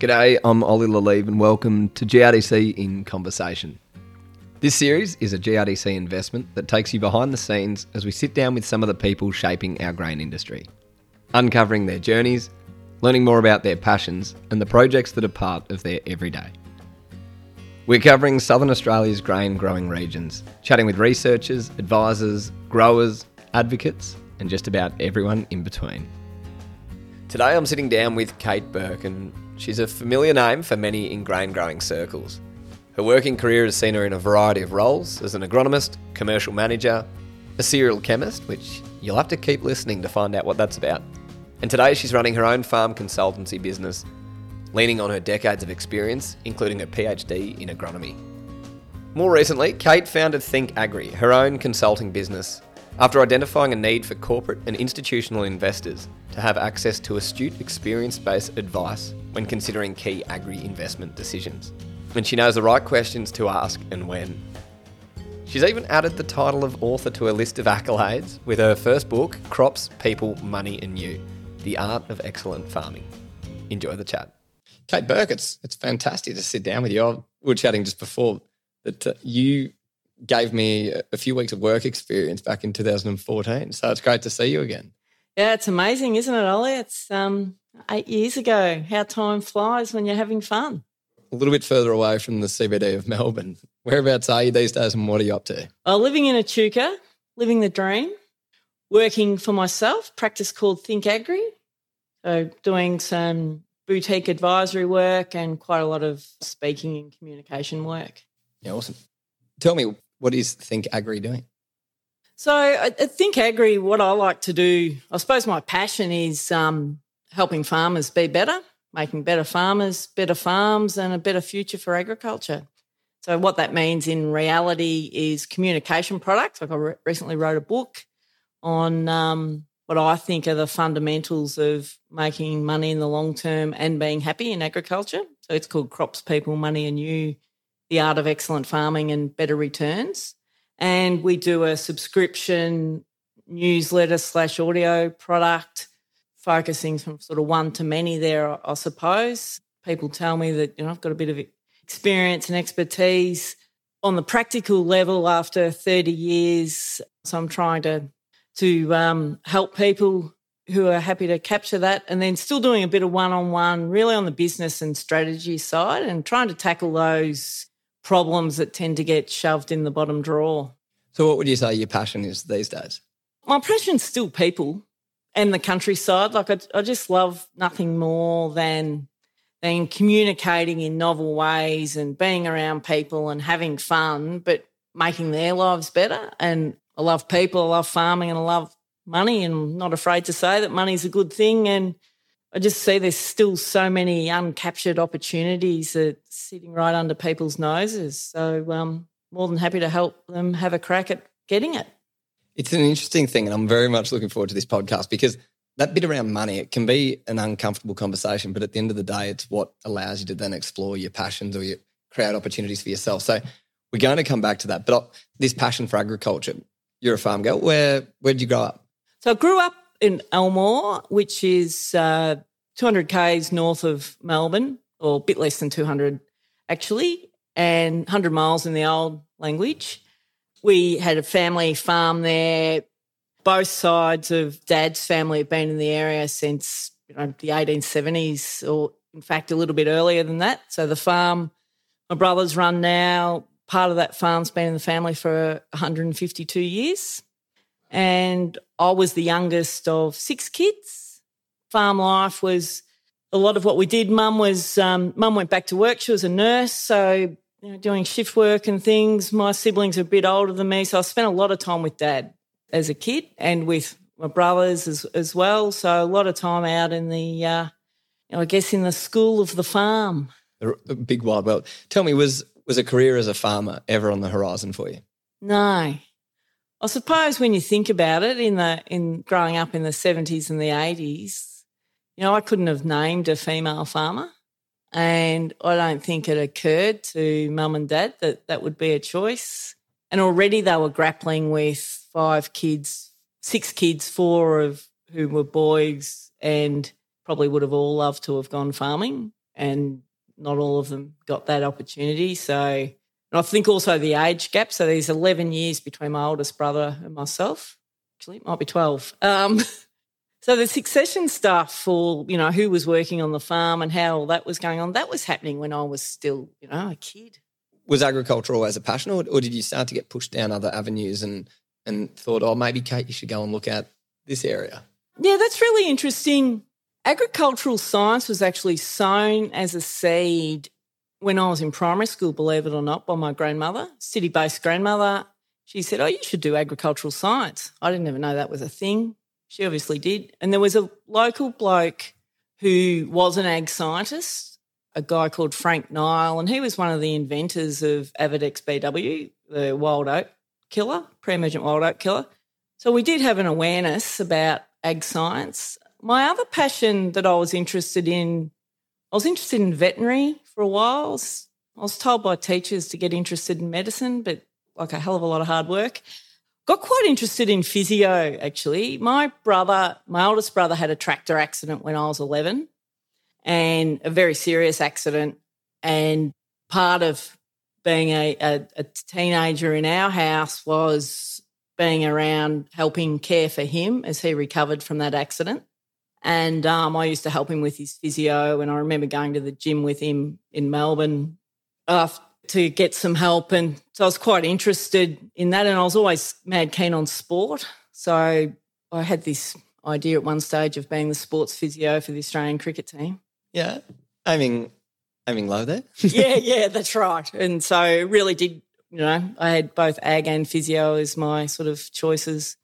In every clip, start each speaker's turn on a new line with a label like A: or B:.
A: G'day, I'm Ollie Le Lievre and welcome to GRDC in Conversation. This series is a GRDC investment that takes you behind the scenes as we sit down with some of the people shaping our grain industry, uncovering their journeys, learning more about their passions, and the projects that are part of their everyday. We're covering Southern Australia's grain growing regions, chatting with researchers, advisors, growers, advocates, and just about everyone in between. Today I'm sitting down with Kate Burke, and she's a familiar name for many in grain growing circles. Her working career has seen her in a variety of roles as an agronomist, commercial manager, a cereal chemist, which you'll have to keep listening to find out what that's about. And today she's running her own farm consultancy business, leaning on her decades of experience, including a PhD in agronomy. More recently, Kate founded Think Agri, her own consulting business, after identifying a need for corporate and institutional investors to have access to astute, experience based advice when considering key agri investment decisions. And she knows the right questions to ask and when. She's even added the title of author to her list of accolades with her first book, Crops, People, Money and You The Art of Excellent Farming. Enjoy the chat. Kate Burke, it's, it's fantastic to sit down with you. We were chatting just before that uh, you gave me a few weeks of work experience back in 2014. So it's great to see you again.
B: Yeah, it's amazing, isn't it, Ollie? It's um, eight years ago. How time flies when you're having fun.
A: A little bit further away from the CBD of Melbourne. Whereabouts are you these days and what are you up to?
B: Oh, living in Echuca, living the dream, working for myself, practice called Think Agri. So doing some boutique advisory work and quite a lot of speaking and communication work.
A: Yeah, awesome. Tell me, what is Think Agri doing?
B: So I Think Agri, what I like to do, I suppose my passion is um, helping farmers be better, making better farmers, better farms, and a better future for agriculture. So what that means in reality is communication products. Like I re- recently wrote a book on um, what I think are the fundamentals of making money in the long term and being happy in agriculture. So it's called Crops, People, Money and You the art of excellent farming and better returns. And we do a subscription newsletter slash audio product, focusing from sort of one to many there, I suppose. People tell me that, you know, I've got a bit of experience and expertise on the practical level after 30 years. So I'm trying to to um, help people who are happy to capture that and then still doing a bit of one-on-one really on the business and strategy side and trying to tackle those problems that tend to get shoved in the bottom drawer.
A: So, what would you say your passion is these days?
B: My passion's still people and the countryside. Like, I, I just love nothing more than than communicating in novel ways and being around people and having fun, but making their lives better. And I love people, I love farming, and I love money. And I'm not afraid to say that money's a good thing. And I just see there's still so many uncaptured opportunities that sitting right under people's noses. So um, more than happy to help them have a crack at getting it.
A: It's an interesting thing, and I'm very much looking forward to this podcast because that bit around money, it can be an uncomfortable conversation, but at the end of the day, it's what allows you to then explore your passions or your create opportunities for yourself. So we're going to come back to that. But this passion for agriculture, you're a farm girl. Where where did you grow up?
B: So I grew up in Elmore, which is uh, 200 k's north of Melbourne, or a bit less than 200 actually, and 100 miles in the old language. We had a family farm there. Both sides of Dad's family have been in the area since you know, the 1870s, or in fact, a little bit earlier than that. So the farm my brothers run now, part of that farm's been in the family for 152 years. And I was the youngest of six kids. Farm life was a lot of what we did. Mum was um, mum went back to work. She was a nurse, so you know, doing shift work and things. My siblings are a bit older than me, so I spent a lot of time with dad as a kid and with my brothers as as well. So a lot of time out in the, uh, you know, I guess, in the school of the farm.
A: The, big wild world. Tell me, was was a career as a farmer ever on the horizon for you?
B: No, I suppose when you think about it, in the in growing up in the seventies and the eighties, you know, I couldn't have named a female farmer, and I don't think it occurred to mum and dad that that would be a choice. And already they were grappling with five kids, six kids, four of whom were boys, and probably would have all loved to have gone farming. and not all of them got that opportunity. So, and I think also the age gap. So there's 11 years between my oldest brother and myself. Actually, it might be 12. Um, so the succession stuff for, you know, who was working on the farm and how all that was going on, that was happening when I was still, you know, a kid.
A: Was agriculture always a passion or, or did you start to get pushed down other avenues and, and thought, oh, maybe Kate, you should go and look at this area?
B: Yeah, that's really interesting. Agricultural science was actually sown as a seed when I was in primary school, believe it or not, by my grandmother, city based grandmother. She said, Oh, you should do agricultural science. I didn't even know that was a thing. She obviously did. And there was a local bloke who was an ag scientist, a guy called Frank Nile, and he was one of the inventors of Avadex BW, the wild oat killer, pre emergent wild oat killer. So we did have an awareness about ag science. My other passion that I was interested in, I was interested in veterinary for a while. I was, told by teachers to get interested in medicine, but like a hell of a lot of hard work. Got quite interested in physio, actually. My brother, my oldest brother, had a tractor accident when I was 11 and a very serious accident. And part of being a, a, a teenager in our house was being around helping care for him as he recovered from that accident. And um, I used to help him with his physio. And I remember going to the gym with him in Melbourne uh, to get some help. And so I was quite interested in that. And I was always mad keen on sport. So I had this idea at one stage of being the sports physio for the Australian cricket team.
A: Yeah. I Aiming aiming low there.
B: yeah, yeah, that's right. And so really did you know, I had both ag and physio as my sort of choices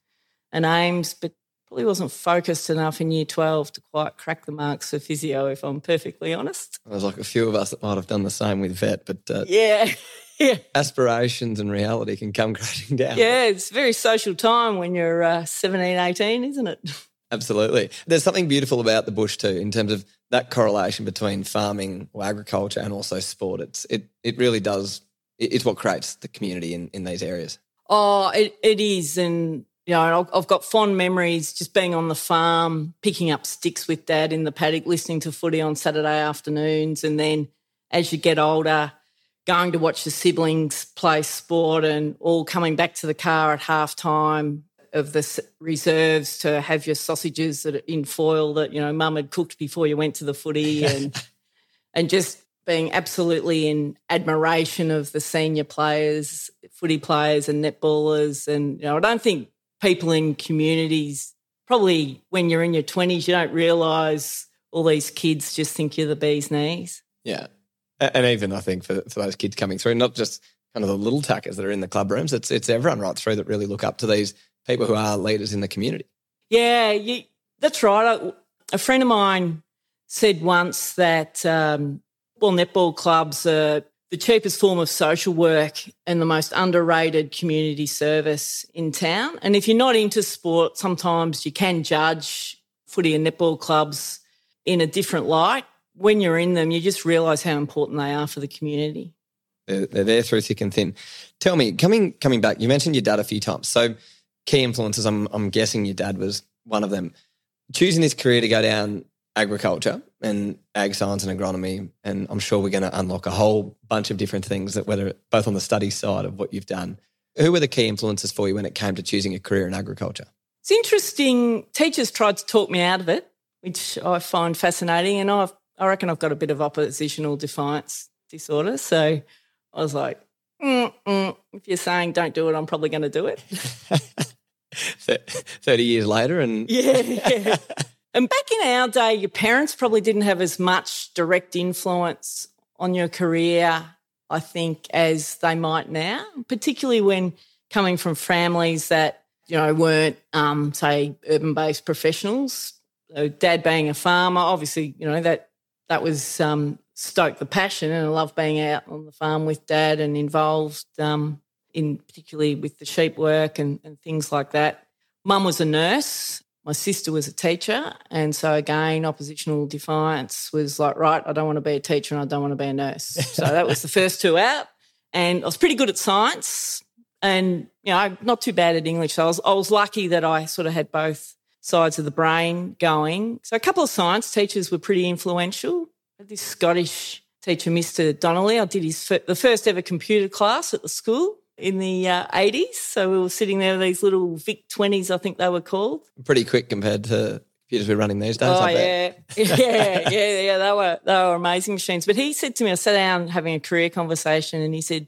B: and aims, but probably wasn't focused enough in year 12 to quite crack the marks for physio, if I'm perfectly honest.
A: There's like a few of us that might have done the same with vet, but uh,
B: yeah. yeah.
A: Aspirations and reality can come crashing down.
B: Yeah, it's a very social time when you're uh, 17, 18, isn't it?
A: Absolutely. There's something beautiful about the bush too, in terms of that correlation between farming or agriculture and also sport. It's it it really does it's what creates the community in, in these areas.
B: Oh, it, it is. And, you know, I've got fond memories just being on the farm, picking up sticks with dad in the paddock, listening to footy on Saturday afternoons. And then as you get older, going to watch the siblings play sport and all coming back to the car at half time of the reserves to have your sausages that are in foil that, you know, mum had cooked before you went to the footy and and just being absolutely in admiration of the senior players, footy players, and netballers. And you know, I don't think people in communities probably when you're in your twenties, you don't realise all these kids just think you're the bee's knees.
A: Yeah, and even I think for for those kids coming through, not just kind of the little tackers that are in the club rooms, it's it's everyone right through that really look up to these people who are leaders in the community.
B: Yeah, you, that's right. A friend of mine said once that um, well, netball clubs are the cheapest form of social work and the most underrated community service in town. And if you're not into sport, sometimes you can judge footy and netball clubs in a different light. When you're in them, you just realise how important they are for the community.
A: They're, there through thick and thin. Tell me, coming coming back, you mentioned your dad a few times. So key influences, I'm, I'm guessing your dad was one of them. Choosing this career to go down agriculture and ag science and agronomy. And I'm sure we're going to unlock a whole bunch of different things that whether both on the study side of what you've done. Who were the key influences for you when it came to choosing a career in agriculture?
B: It's interesting. Teachers tried to talk me out of it, which I find fascinating. And I've, I reckon I've got a bit of oppositional defiance disorder. So I was like, mm, mm, if you're saying don't do it, I'm probably going to do it.
A: 30 years later and
B: yeah, yeah. And back in our day, your parents probably didn't have as much direct influence on your career, I think, as they might now, particularly when coming from families that, you know, weren't, um, say, urban based professionals. So dad being a farmer, obviously, you know, that that was um, stoked the passion and I love being out on the farm with dad and involved um, in particularly with the sheep work and, and things like that. Mum was a nurse my sister was a teacher. And so, again, oppositional defiance was like, right, I don't want to be a teacher and I don't want to be a nurse. So that was the first two out. And I was pretty good at science and, you know, not too bad at English. So I was, I was lucky that I sort of had both sides of the brain going. So a couple of science teachers were pretty influential. this Scottish teacher, Mr. Donnelly. I did his fir- the first ever computer class at the school in the uh, 80s. So we were sitting there with these little VIC 20s, I think they were called.
A: Pretty quick compared to computers we're running these days.
B: Oh yeah, yeah, yeah, yeah. They were they were amazing machines. But he said to me, I sat down having a career conversation, and he said,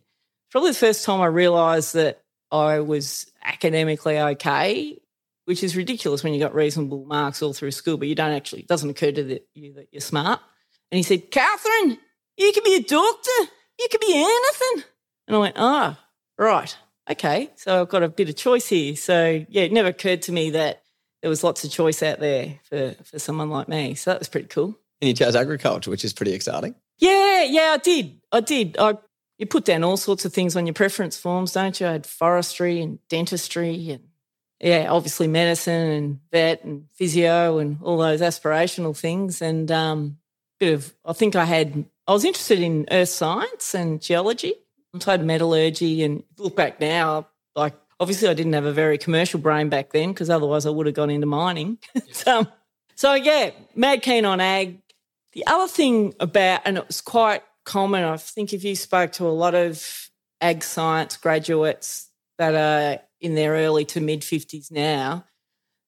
B: probably the first time I realised that I was academically okay, which is ridiculous when you got reasonable marks all through school, but you don't actually. It doesn't occur to the, you that you're smart. And he said, Catherine, you could be a doctor. You could be anything. And I went, ah, oh, right. Okay. So I've got a bit of choice here. So yeah, it never occurred to me that there was lots of choice out there for, for someone like me. So that was pretty cool.
A: And you chose agriculture, which is pretty exciting.
B: Yeah, yeah, I did. I did. I you put down all sorts of things on your preference forms, don't you? I had forestry and dentistry and yeah, obviously medicine and vet and physio and all those aspirational things. And um, bit of I think I had I was interested in earth science and geology. I had metallurgy and look back now, like obviously I didn't have a very commercial brain back then because otherwise I would have gone into mining. so, um, so yeah, mad keen on ag. The other thing about, and it was quite common, I think if you spoke to a lot of ag science graduates that are in their early to mid 50s now,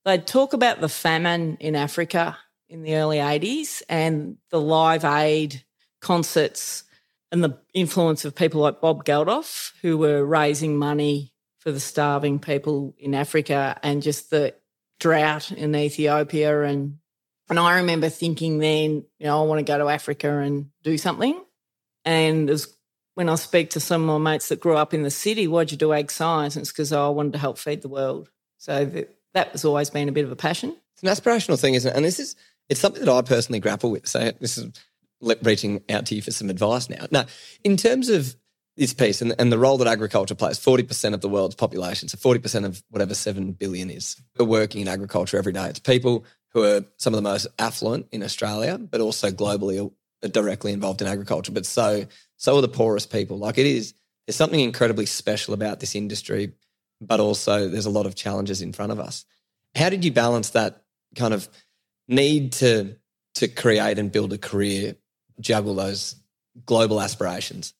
B: they'd talk about the famine in Africa in the early 80s and the live aid concerts and the influence of people like Bob Geldof, who were raising money for the starving people in Africa and just the drought in Ethiopia. And, and I remember thinking then, you know, I want to go to Africa and do something. And as when I speak to some of my mates that grew up in the city, why'd you do ag science? And it's because oh, I wanted to help feed the world. So that, that has always been a bit of a passion.
A: It's an aspirational thing, isn't it? And this is it's something that I personally grapple with. So this is reaching out to you for some advice now. Now, in terms of this piece and, and the role that agriculture plays, 40% of the world's population, so 40% of whatever 7 billion is, are working in agriculture every day. It's people who are some of the most affluent in Australia, but also globally are directly involved in agriculture. But so, so are the poorest people. Like it is, there's something incredibly special about this industry, but also there's a lot of challenges in front of us. How did you balance that kind of need to to create and build a career, juggle those global aspirations?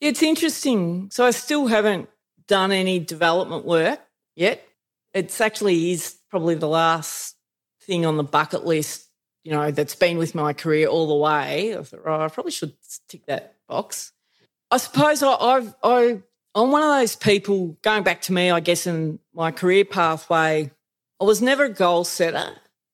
B: It's interesting. So I still haven't done any development work yet. It's actually is probably the last thing on the bucket list, you know, that's been with my career all the way. I thought, oh, I probably should tick that box. I suppose I, I've, I, I'm one of those people, going back to me, I guess, in my career pathway, I was never a goal setter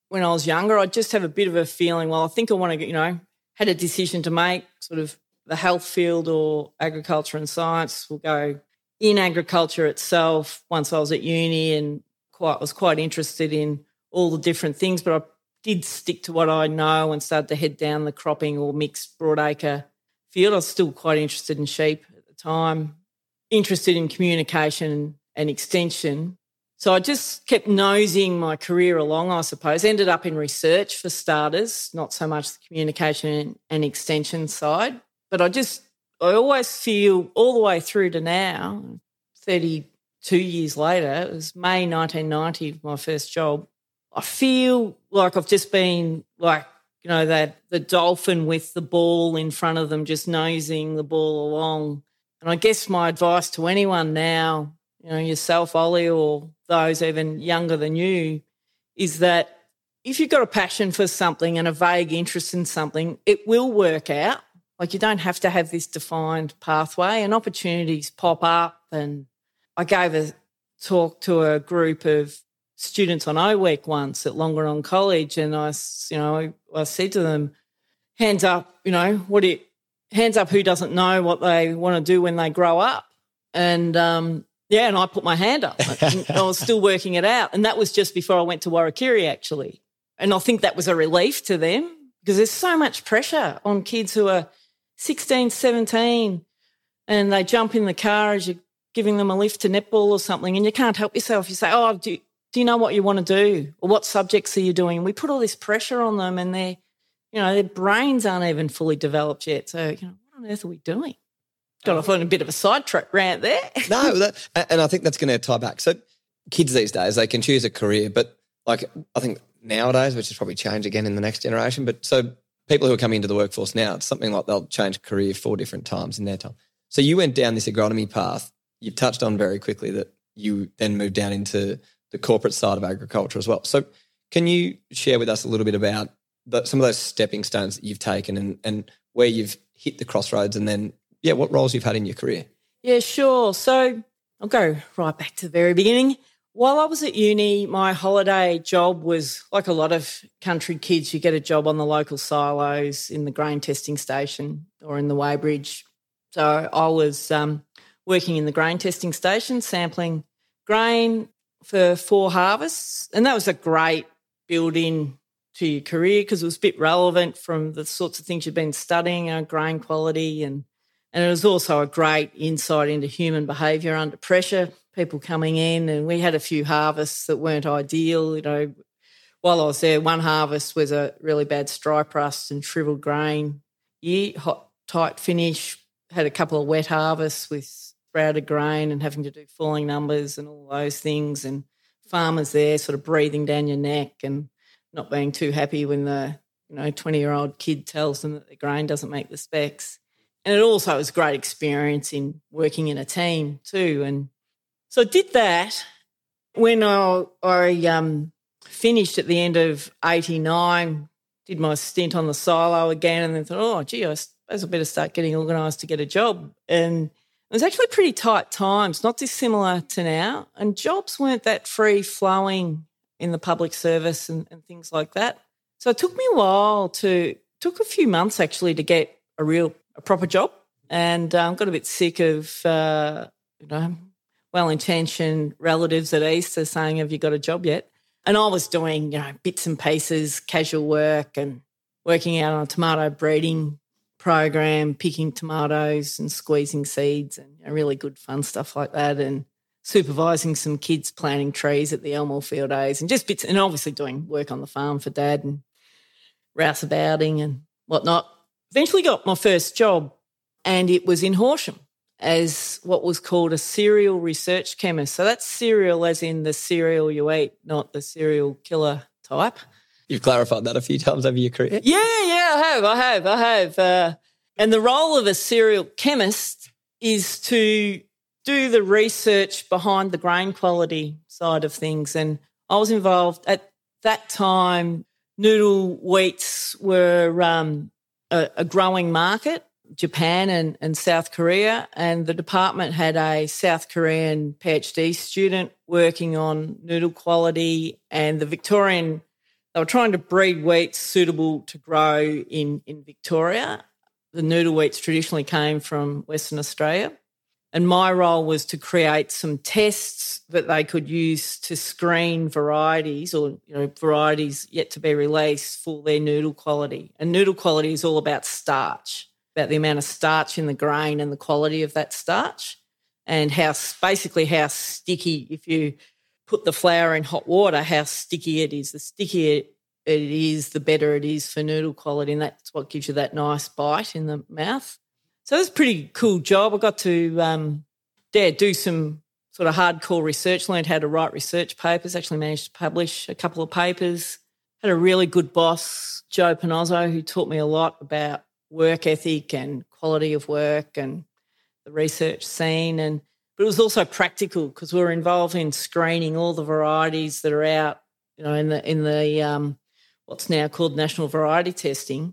B: when I was younger, I just have a bit of a feeling, well, I think I want to, you know, had a decision to make, sort of the health field or agriculture and science will go in agriculture itself once I was at uni and quite was quite interested in all the different things, but I did stick to what I know and started to head down the cropping or mixed broadacre field. I was still quite interested in sheep at the time, interested in communication and extension. So I just kept nosing my career along, I suppose. Ended up in research for starters, not so much the communication and extension side. But I just, I always feel all the way through to now, 32 years later, it was May 1990, my first job. I feel like I've just been like, you know, that the dolphin with the ball in front of them, just nosing the ball along. And I guess my advice to anyone now you know, yourself, Ollie, or those even younger than you, is that if you've got a passion for something and a vague interest in something, it will work out. Like you don't have to have this defined pathway and opportunities pop up. And I gave a talk to a group of students on O Week once at Longerenong College, and I, you know, I said to them, "Hands up, you know, what do you, hands up who doesn't know what they want to do when they grow up?" And um, yeah, and I put my hand up. I was still working it out. And that was just before I went to Warrakirri, actually. And I think that was a relief to them because there's so much pressure on kids who are 16, 17, and they jump in the car as you're giving them a lift to netball or something, and you can't help yourself. You say, Oh, do, do you know what you want to do? Or what subjects are you doing? And we put all this pressure on them, and their, you know, their brains aren't even fully developed yet. So, you know, what on earth are we doing? Got off on a bit of a sidetrack rant there.
A: no, that, and I think that's going to tie back. So kids these days, they can choose a career, but like I think nowadays, which has probably changed again in the next generation, but so people who are coming into the workforce now, it's something like they'll change career four different times in their time. So you went down this agronomy path. You've touched on very quickly that you then moved down into the corporate side of agriculture as well. So can you share with us a little bit about the, some of those stepping stones that you've taken and, and where you've hit the crossroads and then, yeah, what roles you've had in your career?
B: Yeah, sure. So I'll go right back to the very beginning. While I was at uni, my holiday job was like a lot of country kids, you get a job on the local silos in the grain testing station or in the weighbridge. So I was um, working in the grain testing station, sampling grain for four harvests. And that was a great build in to your career because it was a bit relevant from the sorts of things you've been studying, uh, grain quality and and it was also a great insight into human behaviour under pressure, people coming in. And we had a few harvests that weren't ideal. You know, while I was there, one harvest was a really bad stripe rust and shriveled grain year, hot, tight finish. Had a couple of wet harvests with sprouted grain and having to do falling numbers and all those things. And farmers there sort of breathing down your neck and not being too happy when the you know 20 year old kid tells them that their grain doesn't make the specs and it also was a great experience in working in a team too. And so I did that when I, I um, finished at the end of 89, did my stint on the silo again, and then thought, oh, gee, I suppose I better start getting organised to get a job. And it was actually pretty tight times, not dissimilar to now. And jobs weren't that free flowing in the public service and, and things like that. So it took me a while to, took a few months actually to get a real a proper job and um, got a bit sick of, uh, you know, well intentioned relatives at Easter saying, Have you got a job yet? And I was doing, you know, bits and pieces, casual work and working out on a tomato breeding program, picking tomatoes and squeezing seeds and you know, really good fun stuff like that. And supervising some kids planting trees at the Elmore Field Days and just bits, and obviously doing work on the farm for dad and rouseabouting and whatnot eventually got my first job, and it was in Horsham as what was called a cereal research chemist. So that's cereal as in the cereal you eat, not the serial killer type.
A: You've clarified that a few times over your career.
B: Yeah, yeah, I have, I have, I have. Uh, and the role of a cereal chemist is to do the research behind the grain quality side of things. And I was involved at that time. Noodle wheats were um, a, a growing market, Japan and, and South Korea. And the department had a South Korean PhD student working on noodle quality and the Victorian. They were trying to breed wheat suitable to grow in, in Victoria. The noodle wheats traditionally came from Western Australia. And my role was to create some tests that they could use to screen varieties or you know varieties yet to be released for their noodle quality. And noodle quality is all about starch, about the amount of starch in the grain and the quality of that starch, and how basically how sticky if you put the flour in hot water, how sticky it is. The stickier it is, the better it is for noodle quality, and that's what gives you that nice bite in the mouth. So it was a pretty cool job. I got to um, yeah, do some sort of hardcore research, learned how to write research papers, actually managed to publish a couple of papers. Had a really good boss, Joe Panozzo, who taught me a lot about work ethic and quality of work and the research scene. And but it was also practical because we were involved in screening all the varieties that are out, you know, in the in the um, what's now called national variety testing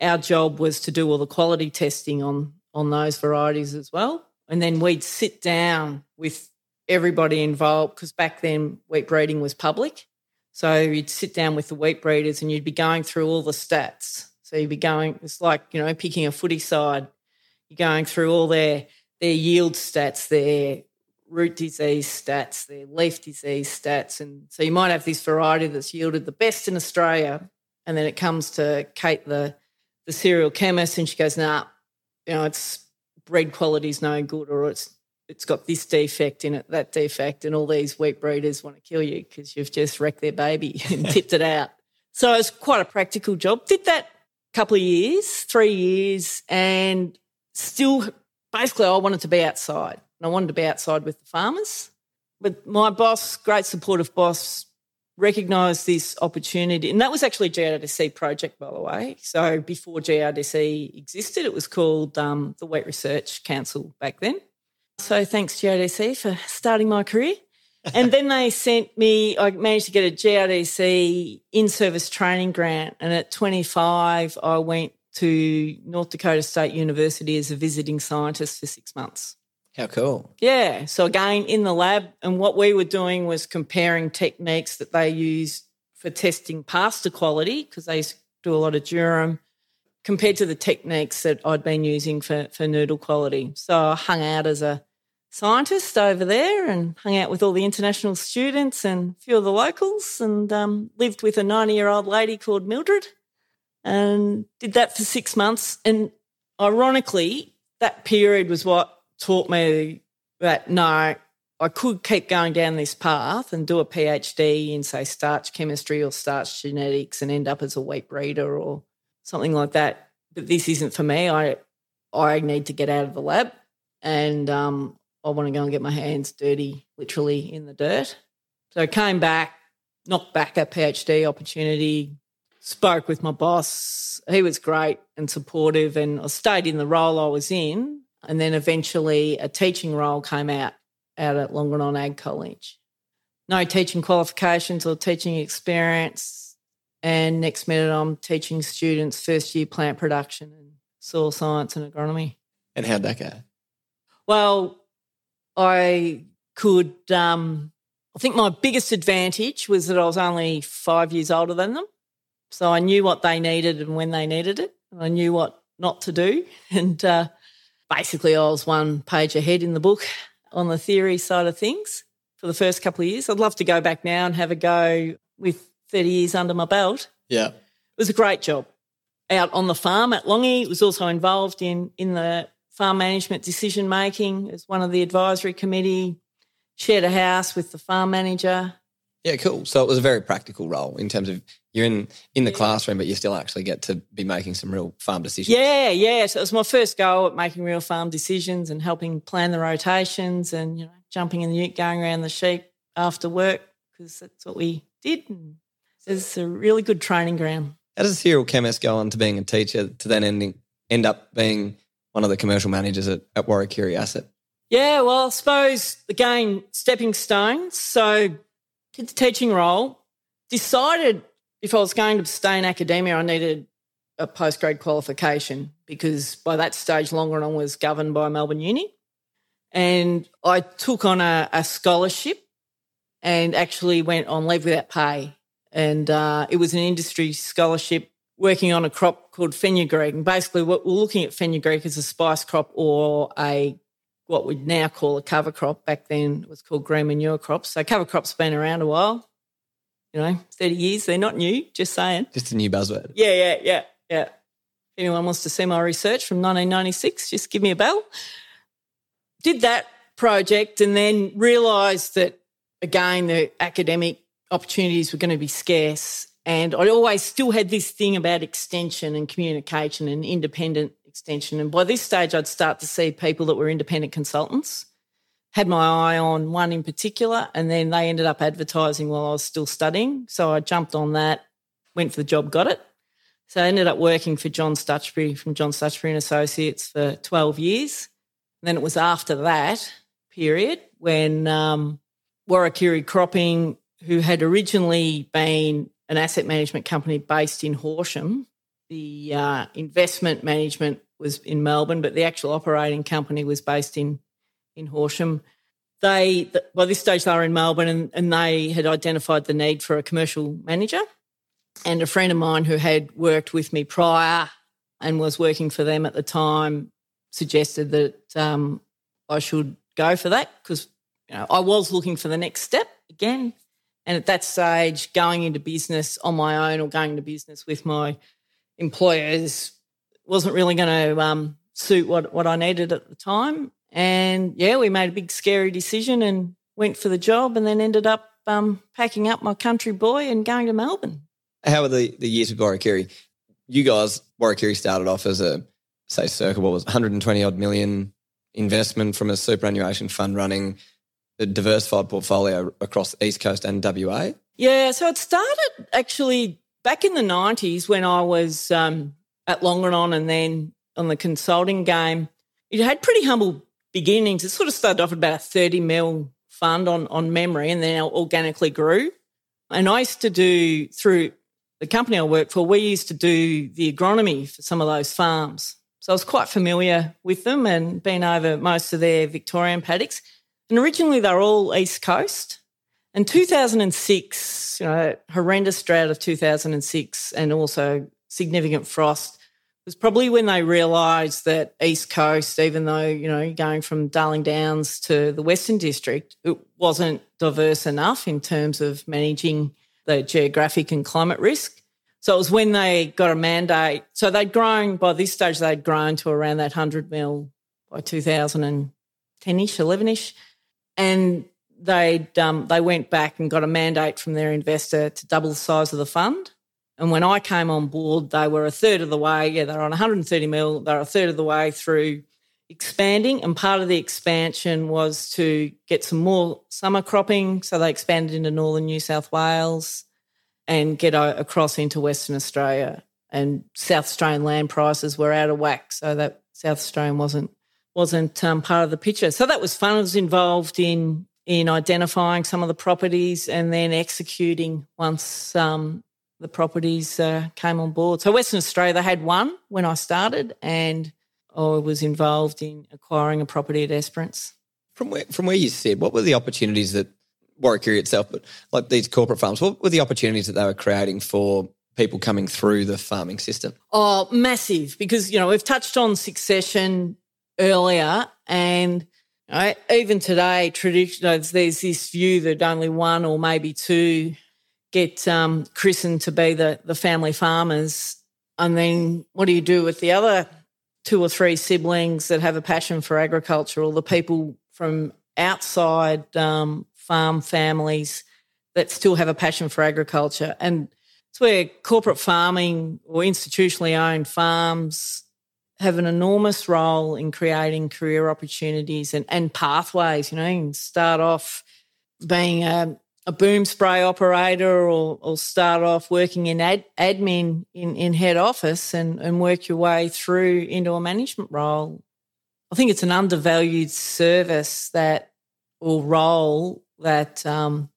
B: our job was to do all the quality testing on on those varieties as well. And then we'd sit down with everybody involved because back then wheat breeding was public. So you'd sit down with the wheat breeders and you'd be going through all the stats. So you'd be going, it's like, you know, picking a footy side. You're going through all their their yield stats, their root disease stats, their leaf disease stats. And so you might have this variety that's yielded the best in Australia. And then it comes to Kate, the the cereal chemist and she goes, nah, you know, it's bread quality is no good or it's it's got this defect in it, that defect, and all these wheat breeders want to kill you because you've just wrecked their baby and tipped it out. So it's quite a practical job. Did that couple of years, three years, and still basically I wanted to be outside. And I wanted to be outside with the farmers. But my boss, great supportive boss, recognised this opportunity, and that was actually GRDC project, by the way. So before GRDC existed, it was called um, the Wheat Research Council back then. So thanks GRDC for starting my career. and then they sent me, I managed to get a GRDC in service training grant. And at 25, I went to North Dakota State University as a visiting scientist for six months.
A: How cool.
B: Yeah. So again, in the lab, and what we were doing was comparing techniques that they used for testing pasta quality, because they do a lot of durum, compared to the techniques that I'd been using for, for noodle quality. So I hung out as a scientist over there and hung out with all the international students and a few of the locals and um, lived with a 90 year old lady called Mildred and did that for six months. And ironically, that period was what taught me that no, I could keep going down this path and do a PhD in, say, starch chemistry or starch genetics and end up as a wheat breeder or something like that. But this isn't for me. I I need to get out of the lab and um, I want to go and get my hands dirty, literally in the dirt. So I came back, knocked back a PhD opportunity, spoke with my boss. He was great and supportive, and I stayed in the role I was in and then eventually a teaching role came out out at Longerenong Ag College. No teaching qualifications or teaching experience. And next minute, I'm teaching students first year plant production and soil science and agronomy.
A: And how'd that go?
B: Well, I could, um, I think my biggest advantage was that I was only five years older than them. So I knew what they needed and when they needed it. I knew what not to do. And uh, basically I was one page ahead in the book on the theory side of things for the first couple of years. I'd love to go back now and have a go with 30 years under my belt.
A: Yeah.
B: It was a great job. Out on the farm at Longy, was also involved in in the farm management decision making as one of the advisory committee, shared a house with the farm manager.
A: Yeah, cool. So it was a very practical role in terms of you're in in the yeah. classroom, but you still actually get to be making some real farm decisions.
B: Yeah, yeah. So it was my first go at making real farm decisions and helping plan the rotations and you know jumping in the ute, going around the sheep after work because that's what we did. And it's a really good training ground.
A: How does a cereal chemist go on to being a teacher to then ending end up being one of the commercial managers at, at Warrakirri Asset?
B: Yeah, well, I suppose again stepping stones. So did the teaching role, decided if I was going to stay in academia, I needed a postgrad qualification because by that stage, Longerenong was governed by Melbourne Uni. And I took on a, a scholarship and actually went on leave without pay. And uh, it was an industry scholarship working on a crop called fenugreek. And basically, what we're looking at fenugreek as a spice crop or a what we'd now call a cover crop. Back then, it was called green manure crops. So cover crops been around a while you know, 30 years. They're not new, just saying.
A: Just a new buzzword.
B: Yeah, yeah, yeah, yeah. If anyone wants to see my research from 1996, just give me a bell. Did that project and then realised that, again, the academic opportunities were going to be scarce. And I always still had this thing about extension and communication and independent extension. And by this stage, I'd start to see people that were independent consultants had my eye on one in particular, and then they ended up advertising while I was still studying. So I jumped on that, went for the job, got it. So I ended up working for John Stutchbury from John Stutchbury and Associates for 12 years. And then it was after that period when um, Warrakirri Cropping, who had originally been an asset management company based in Horsham, the uh, investment management was in Melbourne, but the actual operating company was based in in Horsham. They, by this stage, they were in Melbourne and, and they had identified the need for a commercial manager. And a friend of mine who had worked with me prior and was working for them at the time suggested that um, I should go for that because you know, I was looking for the next step again. And at that stage, going into business on my own or going into business with my employers wasn't really going to um, suit what, what I needed at the time. And yeah, we made a big scary decision and went for the job and then ended up um, packing up my country boy and going to Melbourne.
A: How were the, the years with Warrakirri? You guys, Warrakirri started off as a, say, circa, what was 120 odd million investment from a superannuation fund running a diversified portfolio across East Coast and WA.
B: Yeah, so it started actually back in the 90s when I was um, at Longerenong and then on the consulting game. It had pretty humble beginnings. It sort of started off at about a 30 mil fund on, on memory and then organically grew. And I used to do through the company I worked for, we used to do the agronomy for some of those farms. So I was quite familiar with them and been over most of their Victorian paddocks. And originally they were all East Coast. And 2006, you know, horrendous drought of 2006 and also significant frost was probably when they realised that East Coast, even though, you know, going from Darling Downs to the Western District, it wasn't diverse enough in terms of managing the geographic and climate risk. So it was when they got a mandate. So they'd grown, by this stage, they'd grown to around that 100 mil by 2010-ish, 11-ish. And they'd, um, they went back and got a mandate from their investor to double the size of the fund. And when I came on board, they were a third of the way. Yeah, they're on 130 mil. They're a third of the way through expanding. And part of the expansion was to get some more summer cropping. So they expanded into northern New South Wales and get across into Western Australia. And South Australian land prices were out of whack, so that South Australian wasn't wasn't um, part of the picture. So that was fun. I was involved in in identifying some of the properties and then executing once um, the properties uh, came on board. So Western Australia, they had one when I started, and I was involved in acquiring a property at Esperance.
A: From where, from where you said, what were the opportunities that Warrakirri itself, but like these corporate farms, what were the opportunities that they were creating for people coming through the farming system?
B: Oh, massive! Because you know we've touched on succession earlier, and you know, even today, traditionally, there's this view that only one or maybe two get um, christened to be the, the family farmers. And then what do you do with the other two or three siblings that have a passion for agriculture or the people from outside um, farm families that still have a passion for agriculture? And it's where corporate farming or institutionally owned farms have an enormous role in creating career opportunities and, and pathways. You know, you can start off being a a boom spray operator or, or start off working in ad, admin in, in head office and, and work your way through into a management role. I think it's an undervalued service that or role that um,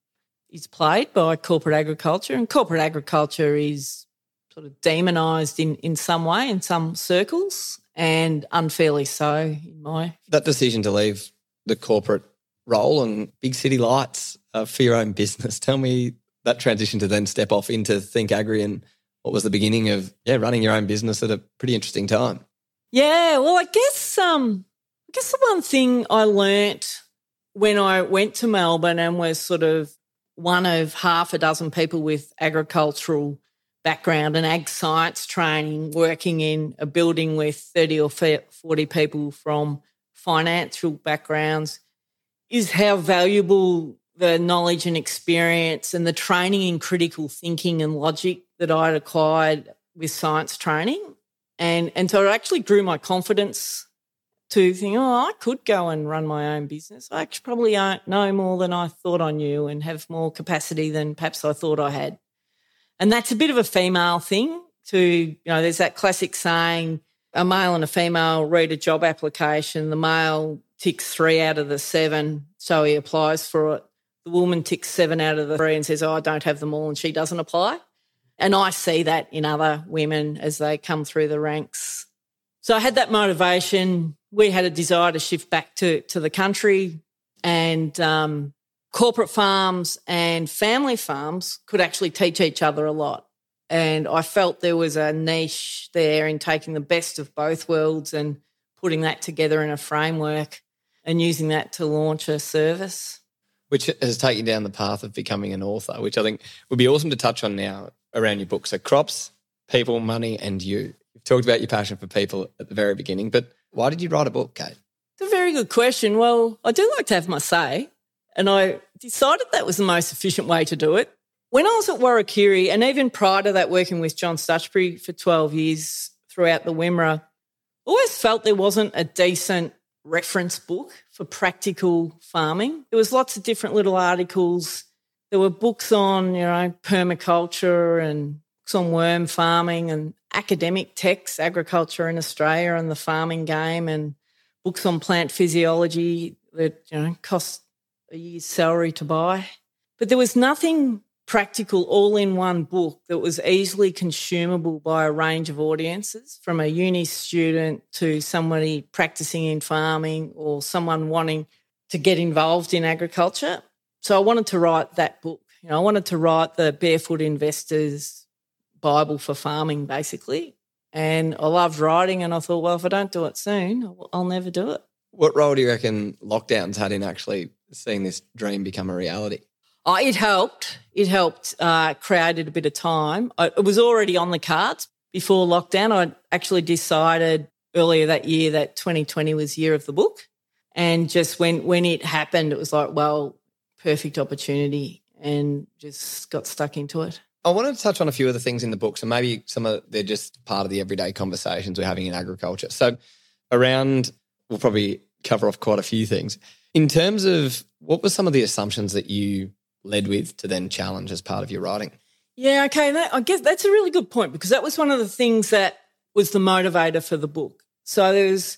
B: is played by corporate agriculture. And corporate agriculture is sort of demonised in, in some way in some circles and unfairly so in my
A: that decision to leave the corporate role and big city lights uh, for your own business. Tell me that transition to then step off into Think Agri and what was the beginning of yeah running your own business at a pretty interesting time.
B: Yeah, well, I guess um, I guess the one thing I learnt when I went to Melbourne and was sort of one of half a dozen people with agricultural background and ag science training working in a building with 30 or 40 people from financial backgrounds is how valuable the knowledge and experience and the training in critical thinking and logic that I'd acquired with science training. And, and so it actually grew my confidence to think, oh, I could go and run my own business. I actually probably know more than I thought I knew and have more capacity than perhaps I thought I had. And that's a bit of a female thing to, you know, there's that classic saying, a male and a female read a job application. The male ticks three out of the seven, so he applies for it. The woman ticks seven out of the three and says, oh, I don't have them all, and she doesn't apply. And I see that in other women as they come through the ranks. So I had that motivation. We had a desire to shift back to, to the country, and um, corporate farms and family farms could actually teach each other a lot. And I felt there was a niche there in taking the best of both worlds and putting that together in a framework and using that to launch a service
A: which has taken down the path of becoming an author, which I think would be awesome to touch on now around your book. So, crops, people, money, and you. You've talked about your passion for people at the very beginning, but why did you write a book, Kate?
B: It's a very good question. Well, I do like to have my say, and I decided that was the most efficient way to do it. When I was at Warrakirri, and even prior to that, working with John Stutchbury for 12 years throughout the Wimmera, always felt there wasn't a decent reference book for practical farming. There was lots of different little articles. There were books on, you know, permaculture and books on worm farming and academic texts, agriculture in Australia and the farming game and books on plant physiology that, you know, cost a year's salary to buy. But there was nothing practical all in one book that was easily consumable by a range of audiences from a uni student to somebody practicing in farming or someone wanting to get involved in agriculture. So I wanted to write that book. You know, I wanted to write the Barefoot Investors Bible for farming, basically. And I loved writing, and I thought, well, if I don't do it soon, I'll never do it.
A: What role do you reckon lockdowns had in actually seeing this dream become a reality?
B: Oh, it helped. It helped. Uh, created a bit of time. I, it was already on the cards before lockdown. I actually decided earlier that year that 2020 was year of the book, and just when when it happened, it was like, well, perfect opportunity, and just got stuck into it.
A: I wanted to touch on a few of the things in the book, so maybe some of they're just part of the everyday conversations we're having in agriculture. So around, we'll probably cover off quite a few things in terms of what were some of the assumptions that you led with to then challenge as part of your writing?
B: Yeah, okay. That, I guess that's a really good point because that was one of the things that was the motivator for the book. So there's,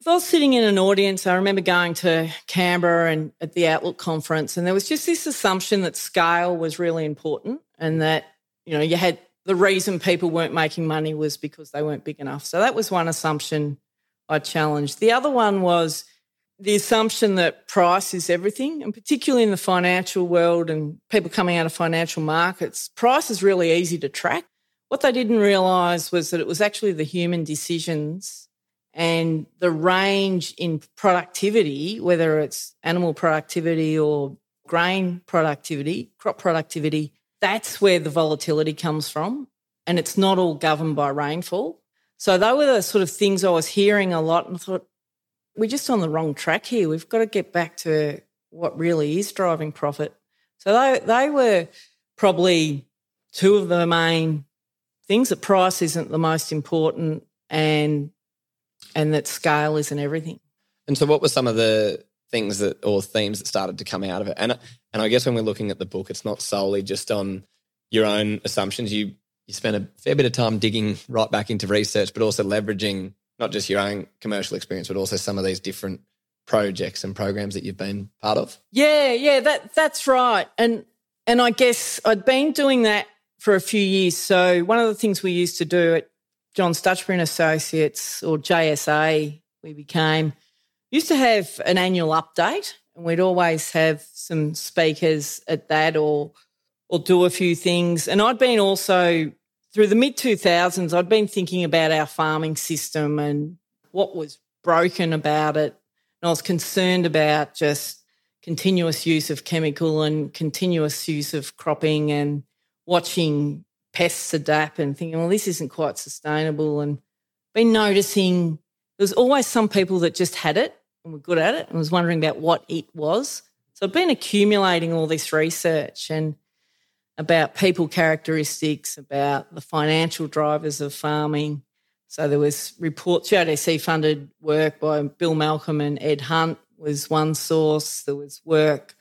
B: if I was sitting in an audience, I remember going to Canberra and at the Outlook conference, and there was just this assumption that scale was really important and that, you know, you had the reason people weren't making money was because they weren't big enough. So that was one assumption I challenged. The other one was, the assumption that price is everything, and particularly in the financial world and people coming out of financial markets, price is really easy to track. What they didn't realize was that it was actually the human decisions and the range in productivity, whether it's animal productivity or grain productivity, crop productivity, that's where the volatility comes from. And it's not all governed by rainfall. So, they were the sort of things I was hearing a lot. And I thought, we're just on the wrong track here. We've got to get back to what really is driving profit. So they they were probably two of the main things that price isn't the most important and and that scale isn't everything.
A: And so what were some of the things that or themes that started to come out of it? And and I guess when we're looking at the book, it's not solely just on your own assumptions. You you spent a fair bit of time digging right back into research, but also leveraging not just your own commercial experience, but also some of these different projects and programs that you've been part of?
B: Yeah, yeah, that that's right. And and I guess I'd been doing that for a few years. So one of the things we used to do at John Stutchbury and Associates or JSA, we became used to have an annual update, and we'd always have some speakers at that or or do a few things. And I'd been also through the mid 2000s, I'd been thinking about our farming system and what was broken about it. And I was concerned about just continuous use of chemical and continuous use of cropping and watching pests adapt and thinking, well, this isn't quite sustainable. And been noticing there's always some people that just had it and were good at it and was wondering about what it was. So I've been accumulating all this research and about people characteristics, about the financial drivers of farming. So there was reports, GRDC funded work by Bill Malcolm and Ed Hunt was one source. There was work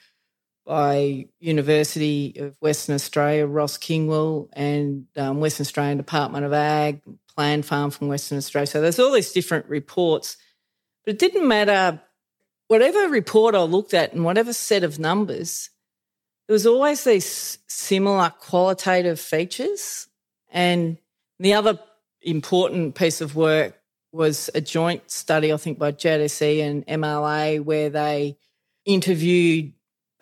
B: by University of Western Australia, Ross Kingwell, and um, Western Australian Department of Ag, Plan Farm from Western Australia. So there's all these different reports. But it didn't matter, whatever report I looked at and whatever set of numbers, there was always these similar qualitative features. And the other important piece of work was a joint study, I think, by JDC and MLA, where they interviewed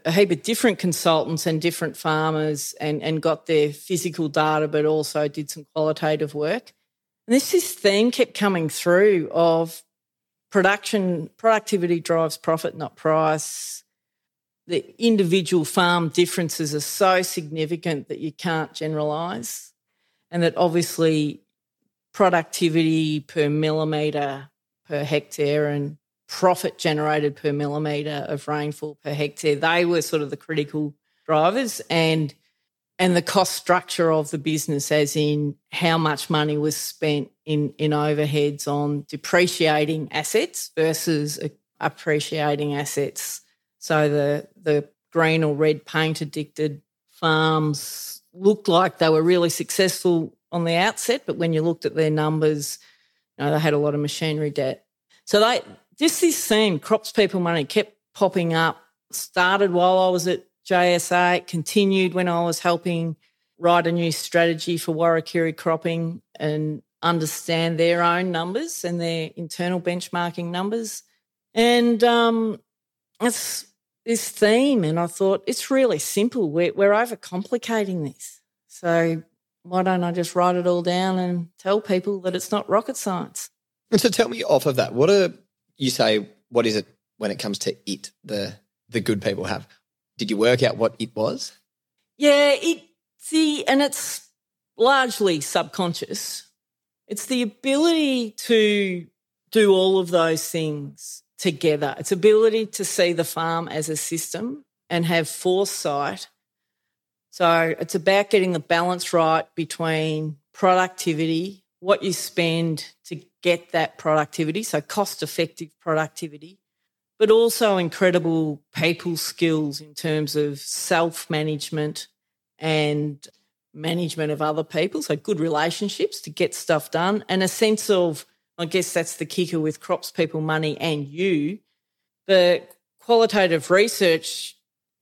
B: a heap of different consultants and different farmers and, and got their physical data, but also did some qualitative work. And this, this theme kept coming through of production, productivity drives profit, not price the individual farm differences are so significant that you can't generalize, and that obviously productivity per millimetre per hectare and profit generated per millimetre of rainfall per hectare, they were sort of the critical drivers. And and the cost structure of the business, as in how much money was spent in, in overheads on depreciating assets versus appreciating assets. So the the green or red paint addicted farms looked like they were really successful on the outset, but when you looked at their numbers, you know, they had a lot of machinery debt. So they just this theme, crops people money, kept popping up. Started while I was at JSA, continued when I was helping write a new strategy for Warakirri cropping and understand their own numbers and their internal benchmarking numbers. And um, it's this theme, and I thought it's really simple. We're, we're overcomplicating this. So why don't I just write it all down and tell people that it's not rocket science?
A: And so tell me off of that, what are you say, what is it when it comes to it, the the good people have? Did you work out what it was?
B: Yeah, it see, and it's largely subconscious. It's the ability to do all of those things together. It's ability to see the farm as a system and have foresight. So it's about getting the balance right between productivity, what you spend to get that productivity, so cost effective productivity, but also incredible people skills in terms of self management and management of other people. So good relationships to get stuff done and a sense of I guess that's the kicker with crops, people, money, and you. The qualitative research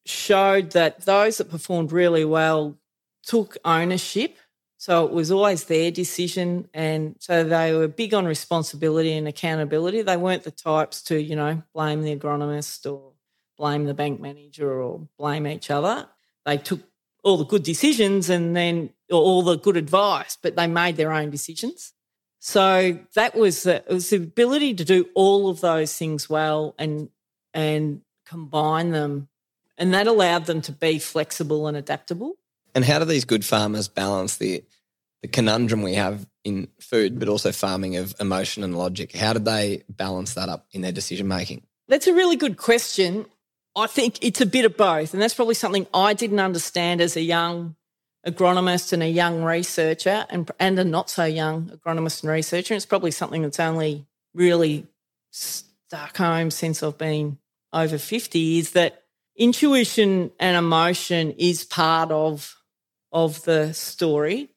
B: showed that those that performed really well took ownership. So it was always their decision. And so they were big on responsibility and accountability. They weren't the types to, you know, blame the agronomist or blame the bank manager or blame each other. They took all the good decisions and then all the good advice, but they made their own decisions. So that was the, was the ability to do all of those things well and and combine them, and that allowed them to be flexible and adaptable.
A: And how do these good farmers balance the the conundrum we have in food, but also farming of emotion and logic? How did they balance that up in their decision making?
B: That's a really good question. I think it's a bit of both, and that's probably something I didn't understand as a young agronomist and a young researcher and, and a not so young agronomist and researcher. It's probably something that's only really stuck home since I've been over 50 is that intuition and emotion is part of, of the story.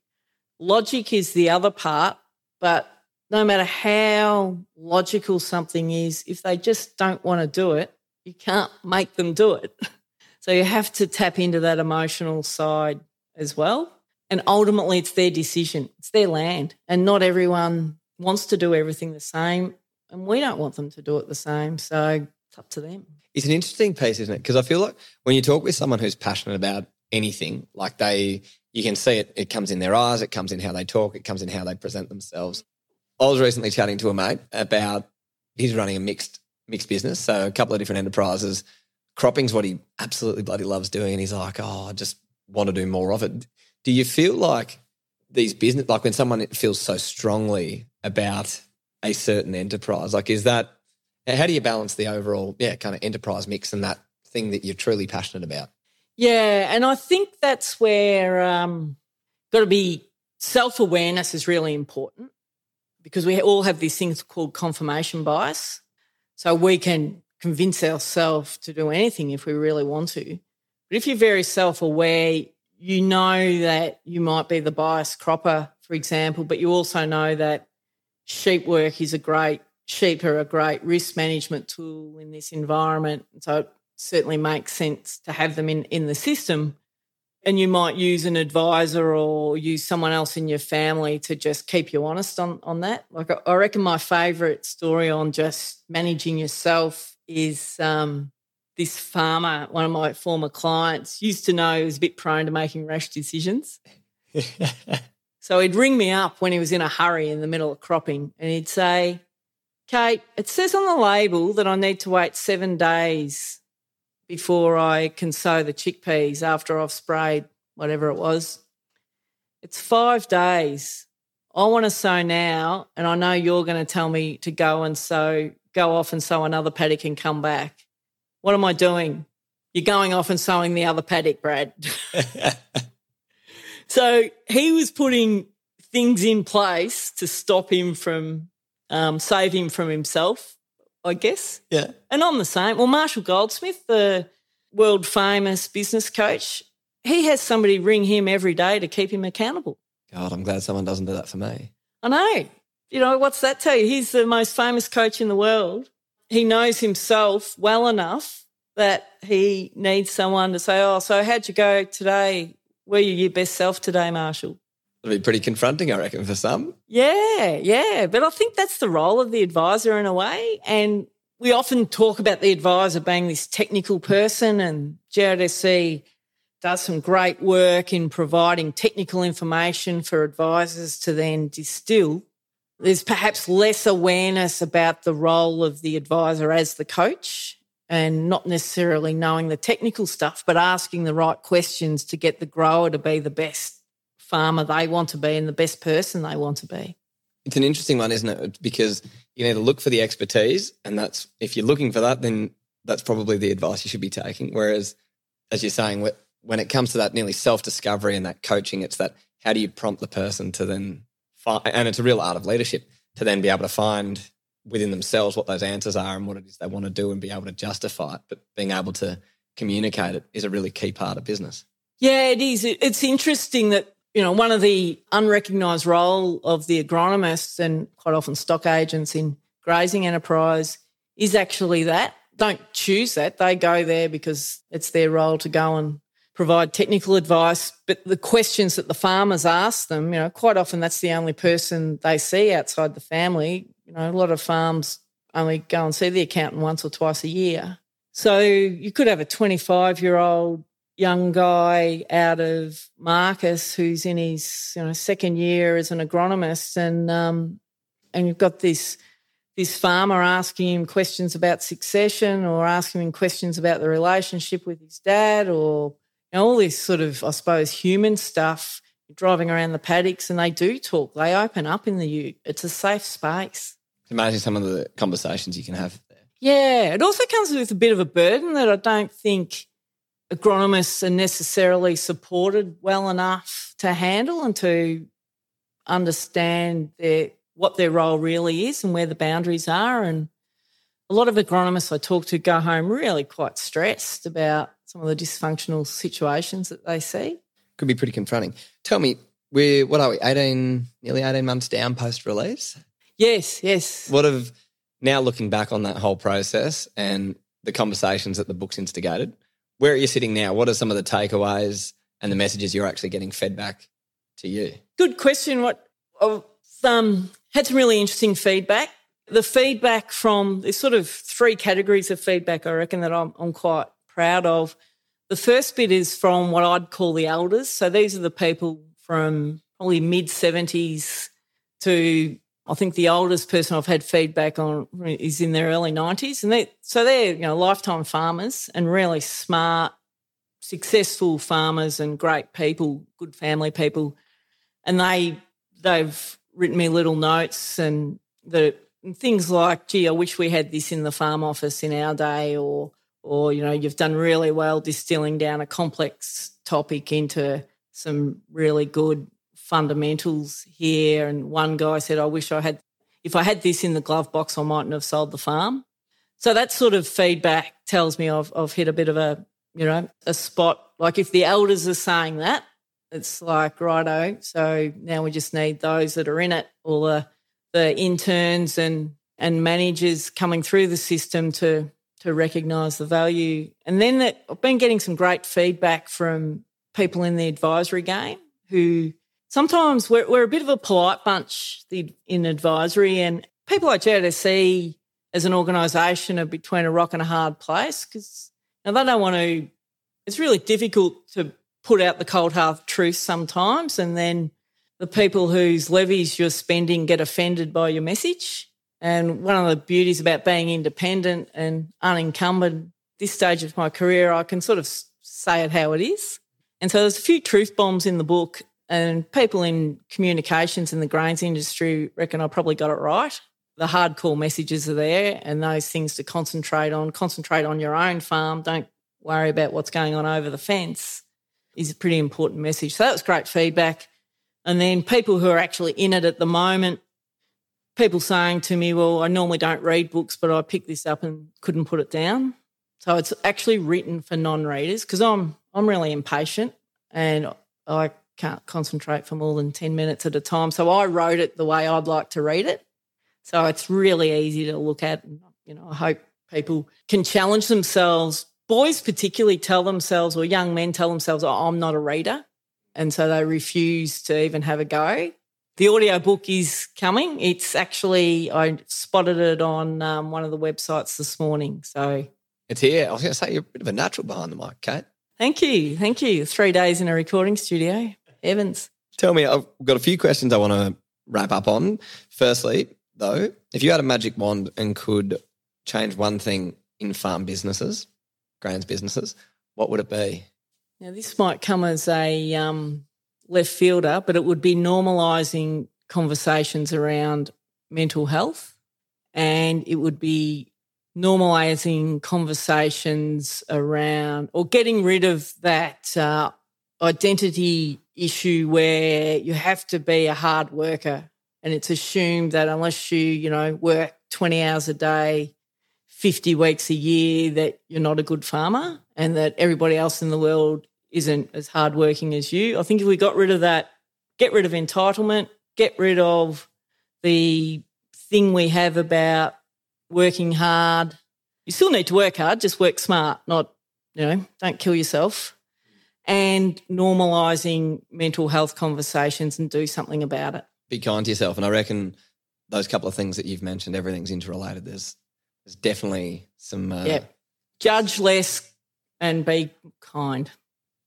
B: Logic is the other part, but no matter how logical something is, if they just don't want to do it, you can't make them do it. So you have to tap into that emotional side as well. And ultimately, it's their decision, it's their land. And not everyone wants to do everything the same. And we don't want them to do it the same. So it's up to them.
A: It's an interesting piece, isn't it? Because I feel like when you talk with someone who's passionate about anything, like they, you can see it, it comes in their eyes, it comes in how they talk, it comes in how they present themselves. I was recently chatting to a mate about he's running a mixed mixed business, so a couple of different enterprises. Cropping's what he absolutely bloody loves doing, and he's like, oh, I just want to do more of it. Do you feel like these business, like when someone feels so strongly about a certain enterprise, like is that, how do you balance the overall, yeah, kind of enterprise mix and that thing that you're truly passionate about?
B: Yeah. And I think that's where, um, got to be self awareness is really important because we all have these things called confirmation bias. So we can convince ourselves to do anything if we really want to. But if you're very self aware, you know that you might be the biased cropper, for example, but you also know that sheep work is a great, sheep are a great risk management tool in this environment. So it certainly makes sense to have them in, in the system. And you might use an advisor or use someone else in your family to just keep you honest on, on that. Like, I reckon my favourite story on just managing yourself is um, this farmer, one of my former clients, used to know he was a bit prone to making rash decisions. so he'd ring me up when he was in a hurry in the middle of cropping and he'd say, Kate, it says on the label that I need to wait seven days before I can sow the chickpeas after I've sprayed whatever it was. It's five days. I want to sow now, and I know you're going to tell me to go and sow, go off and sow another paddock and come back. What am I doing? You're going off and sowing the other paddock, Brad. so he was putting things in place to stop him from, um, save him from himself. I guess.
A: Yeah.
B: And I'm the same. Well, Marshall Goldsmith, the world famous business coach, he has somebody ring him every day to keep him accountable.
A: God, I'm glad someone doesn't do that for me.
B: I know. You know, what's that tell you? He's the most famous coach in the world. He knows himself well enough that he needs someone to say, Oh, so how'd you go today? Were you your best self today, Marshall?
A: It'll be pretty confronting, I reckon, for some.
B: Yeah, yeah. But I think that's the role of the advisor in a way. And we often talk about the advisor being this technical person, and GRDC does some great work in providing technical information for advisors to then distill. There's perhaps less awareness about the role of the advisor as the coach and not necessarily knowing the technical stuff, but asking the right questions to get the grower to be the best farmer they want to be and the best person they want to be.
A: It's an interesting one, isn't it? Because you need to look for the expertise, and that's if you're looking for that, then that's probably the advice you should be taking. Whereas, as you're saying, when it comes to that nearly self discovery and that coaching, it's that how do you prompt the person to then find, and it's a real art of leadership to then be able to find within themselves what those answers are and what it is they want to do and be able to justify it. But being able to communicate it is a really key part of business.
B: Yeah, it is. It's interesting that you know, one of the unrecognised role of the agronomists and quite often stock agents in grazing enterprise is actually that. Don't choose that. They go there because it's their role to go and provide technical advice. But the questions that the farmers ask them, you know, quite often that's the only person they see outside the family. You know, a lot of farms only go and see the accountant once or twice a year. So you could have a 25 year old young guy out of Marcus who's in his you know second year as an agronomist, and um, and you've got this this farmer asking him questions about succession or asking him questions about the relationship with his dad or know, all this sort of I suppose human stuff. Driving around the paddocks and they do talk. They open up in the ute. It's a safe space.
A: Imagine some of the conversations you can have there.
B: Yeah, it also comes with a bit of a burden that I don't think agronomists are necessarily supported well enough to handle and to understand their what their role really is and where the boundaries are. And a lot of agronomists I talk to go home really quite stressed about some of the dysfunctional situations that they see.
A: Could be pretty confronting. Tell me, we're what are we, 18, nearly 18 months down post release?
B: Yes, yes.
A: What have now looking back on that whole process and the conversations that the book's instigated, where are you sitting now? What are some of the takeaways and the messages you're actually getting fed back to you?
B: Good question. What I've um, had some really interesting feedback. The feedback from there's sort of three categories of feedback I reckon that I'm, I'm quite proud of. The first bit is from what I'd call the elders. So these are the people from probably mid 70s to I think the oldest person I've had feedback on is in their early 90s. And they, so they're, you know, lifetime farmers and really smart, successful farmers and great people, good family people. And they, they've written me little notes and the things like, gee, I wish we had this in the farm office in our day or, or, you know, you've done really well distilling down a complex topic into some really good fundamentals here. And one guy said, I wish I had, if I had this in the glove box, I mightn't have sold the farm. So that sort of feedback tells me I've, I've hit a bit of a, you know, a spot. Like if the elders are saying that, it's like, righto. So now we just need those that are in it, all the, the interns and, and managers coming through the system to, to recognise the value. And then that, I've been getting some great feedback from people in the advisory game who sometimes we're, we're a bit of a polite bunch in advisory, and people like GRDC as an organisation are between a rock and a hard place because they don't want to. It's really difficult to put out the cold hard truth sometimes, and then the people whose levies you're spending get offended by your message. And one of the beauties about being independent and unencumbered this stage of my career, I can sort of say it how it is. And so there's a few truth bombs in the book and people in communications in the grains industry reckon I probably got it right. The hardcore messages are there and those things to concentrate on. Concentrate on your own farm. Don't worry about what's going on over the fence is a pretty important message. So that was great feedback. And then people who are actually in it at the moment, people saying to me, Well, I normally don't read books, but I picked this up and couldn't put it down. So it's actually written for non readers because I'm, I'm really impatient and I can't concentrate for more than 10 minutes at a time. So I wrote it the way I'd like to read it. So it's really easy to look at. And, you know, I hope people can challenge themselves. Boys, particularly, tell themselves, or young men tell themselves, oh, I'm not a reader. And so they refuse to even have a go. The audio book is coming. It's actually, I spotted it on um, one of the websites this morning. So
A: it's here. I was going to say, you're a bit of a natural behind the mic, Kate.
B: Thank you. Thank you. Three days in a recording studio. Evans.
A: Tell me, I've got a few questions I want to wrap up on. Firstly, though, if you had a magic wand and could change one thing in farm businesses, grains businesses, what would it be?
B: Now, this might come as a um, left fielder, but it would be normalising conversations around mental health and it would be normalising conversations around or getting rid of that uh, identity issue where you have to be a hard worker and it's assumed that unless you, you know, work 20 hours a day, 50 weeks a year, that you're not a good farmer and that everybody else in the world isn't as hardworking as you. I think if we got rid of that, get rid of entitlement, get rid of the thing we have about working hard. You still need to work hard, just work smart, not, you know, don't kill yourself. And normalizing mental health conversations and do something about it.
A: Be kind to yourself. And I reckon those couple of things that you've mentioned, everything's interrelated. There's there's definitely some uh,
B: yeah. Judge less and be kind.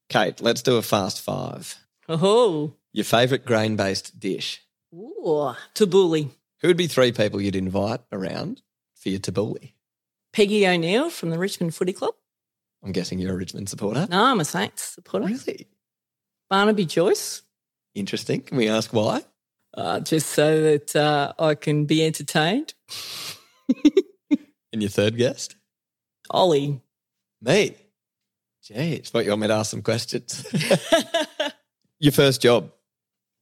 A: Kate, let's do a fast five.
B: Oh.
A: Your favourite grain based dish?
B: Ooh, tabbouleh.
A: Who would be three people you'd invite around for your tabbouleh?
B: Peggy O'Neill from the Richmond Footy Club.
A: I'm guessing you're a Richmond supporter.
B: No, I'm a Saints supporter.
A: Really?
B: Barnaby Joyce.
A: Interesting. Can we ask why?
B: Uh, just so that uh, I can be entertained.
A: and your third guest?
B: Ollie.
A: Me. Jeez, thought you want me to ask some questions. Your first job?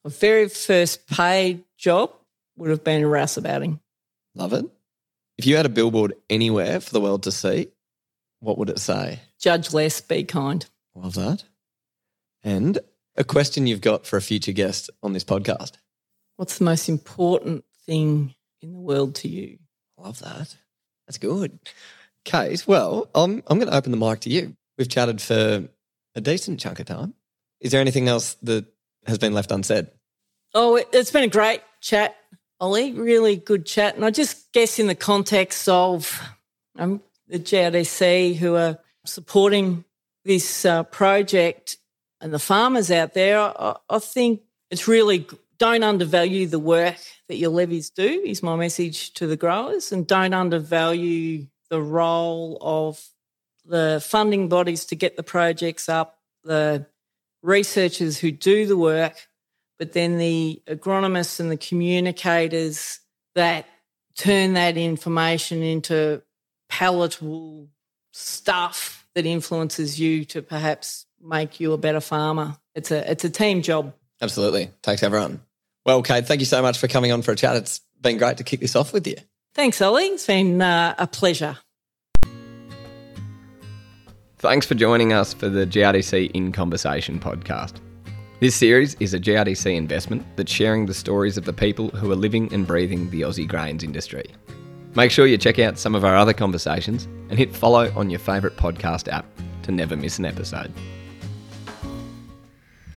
B: My very first paid job would have been a rouseabouting.
A: Love it. If you had a billboard anywhere for the world to see, what would it say?
B: Judge less, be kind.
A: Love that. And a question you've got for a future guest on this podcast.
B: What's the most important thing in the world to you?
A: Love that. That's good. Kate, well, I'm, I'm going to open the mic to you. We've chatted for a decent chunk of time. Is there anything else that has been left unsaid?
B: Oh, it's been a great chat, Ollie. Really good chat. And I just guess in the context of um, the GRDC who are supporting this uh, project and the farmers out there, I, I think it's really don't undervalue the work that your levies do, is my message to the growers, and don't undervalue the role of the funding bodies to get the projects up, the researchers who do the work, but then the agronomists and the communicators that turn that information into palatable stuff that influences you to perhaps make you a better farmer. It's a it's a team job.
A: Absolutely. Takes everyone. Well, Kate, thank you so much for coming on for a chat. It's been great to kick this off with you.
B: Thanks, Ollie. It's been uh, a pleasure.
A: Thanks for joining us for the GRDC In Conversation podcast. This series is a GRDC investment that's sharing the stories of the people who are living and breathing the Aussie grains industry. Make sure you check out some of our other conversations and hit follow on your favourite podcast app to never miss an episode.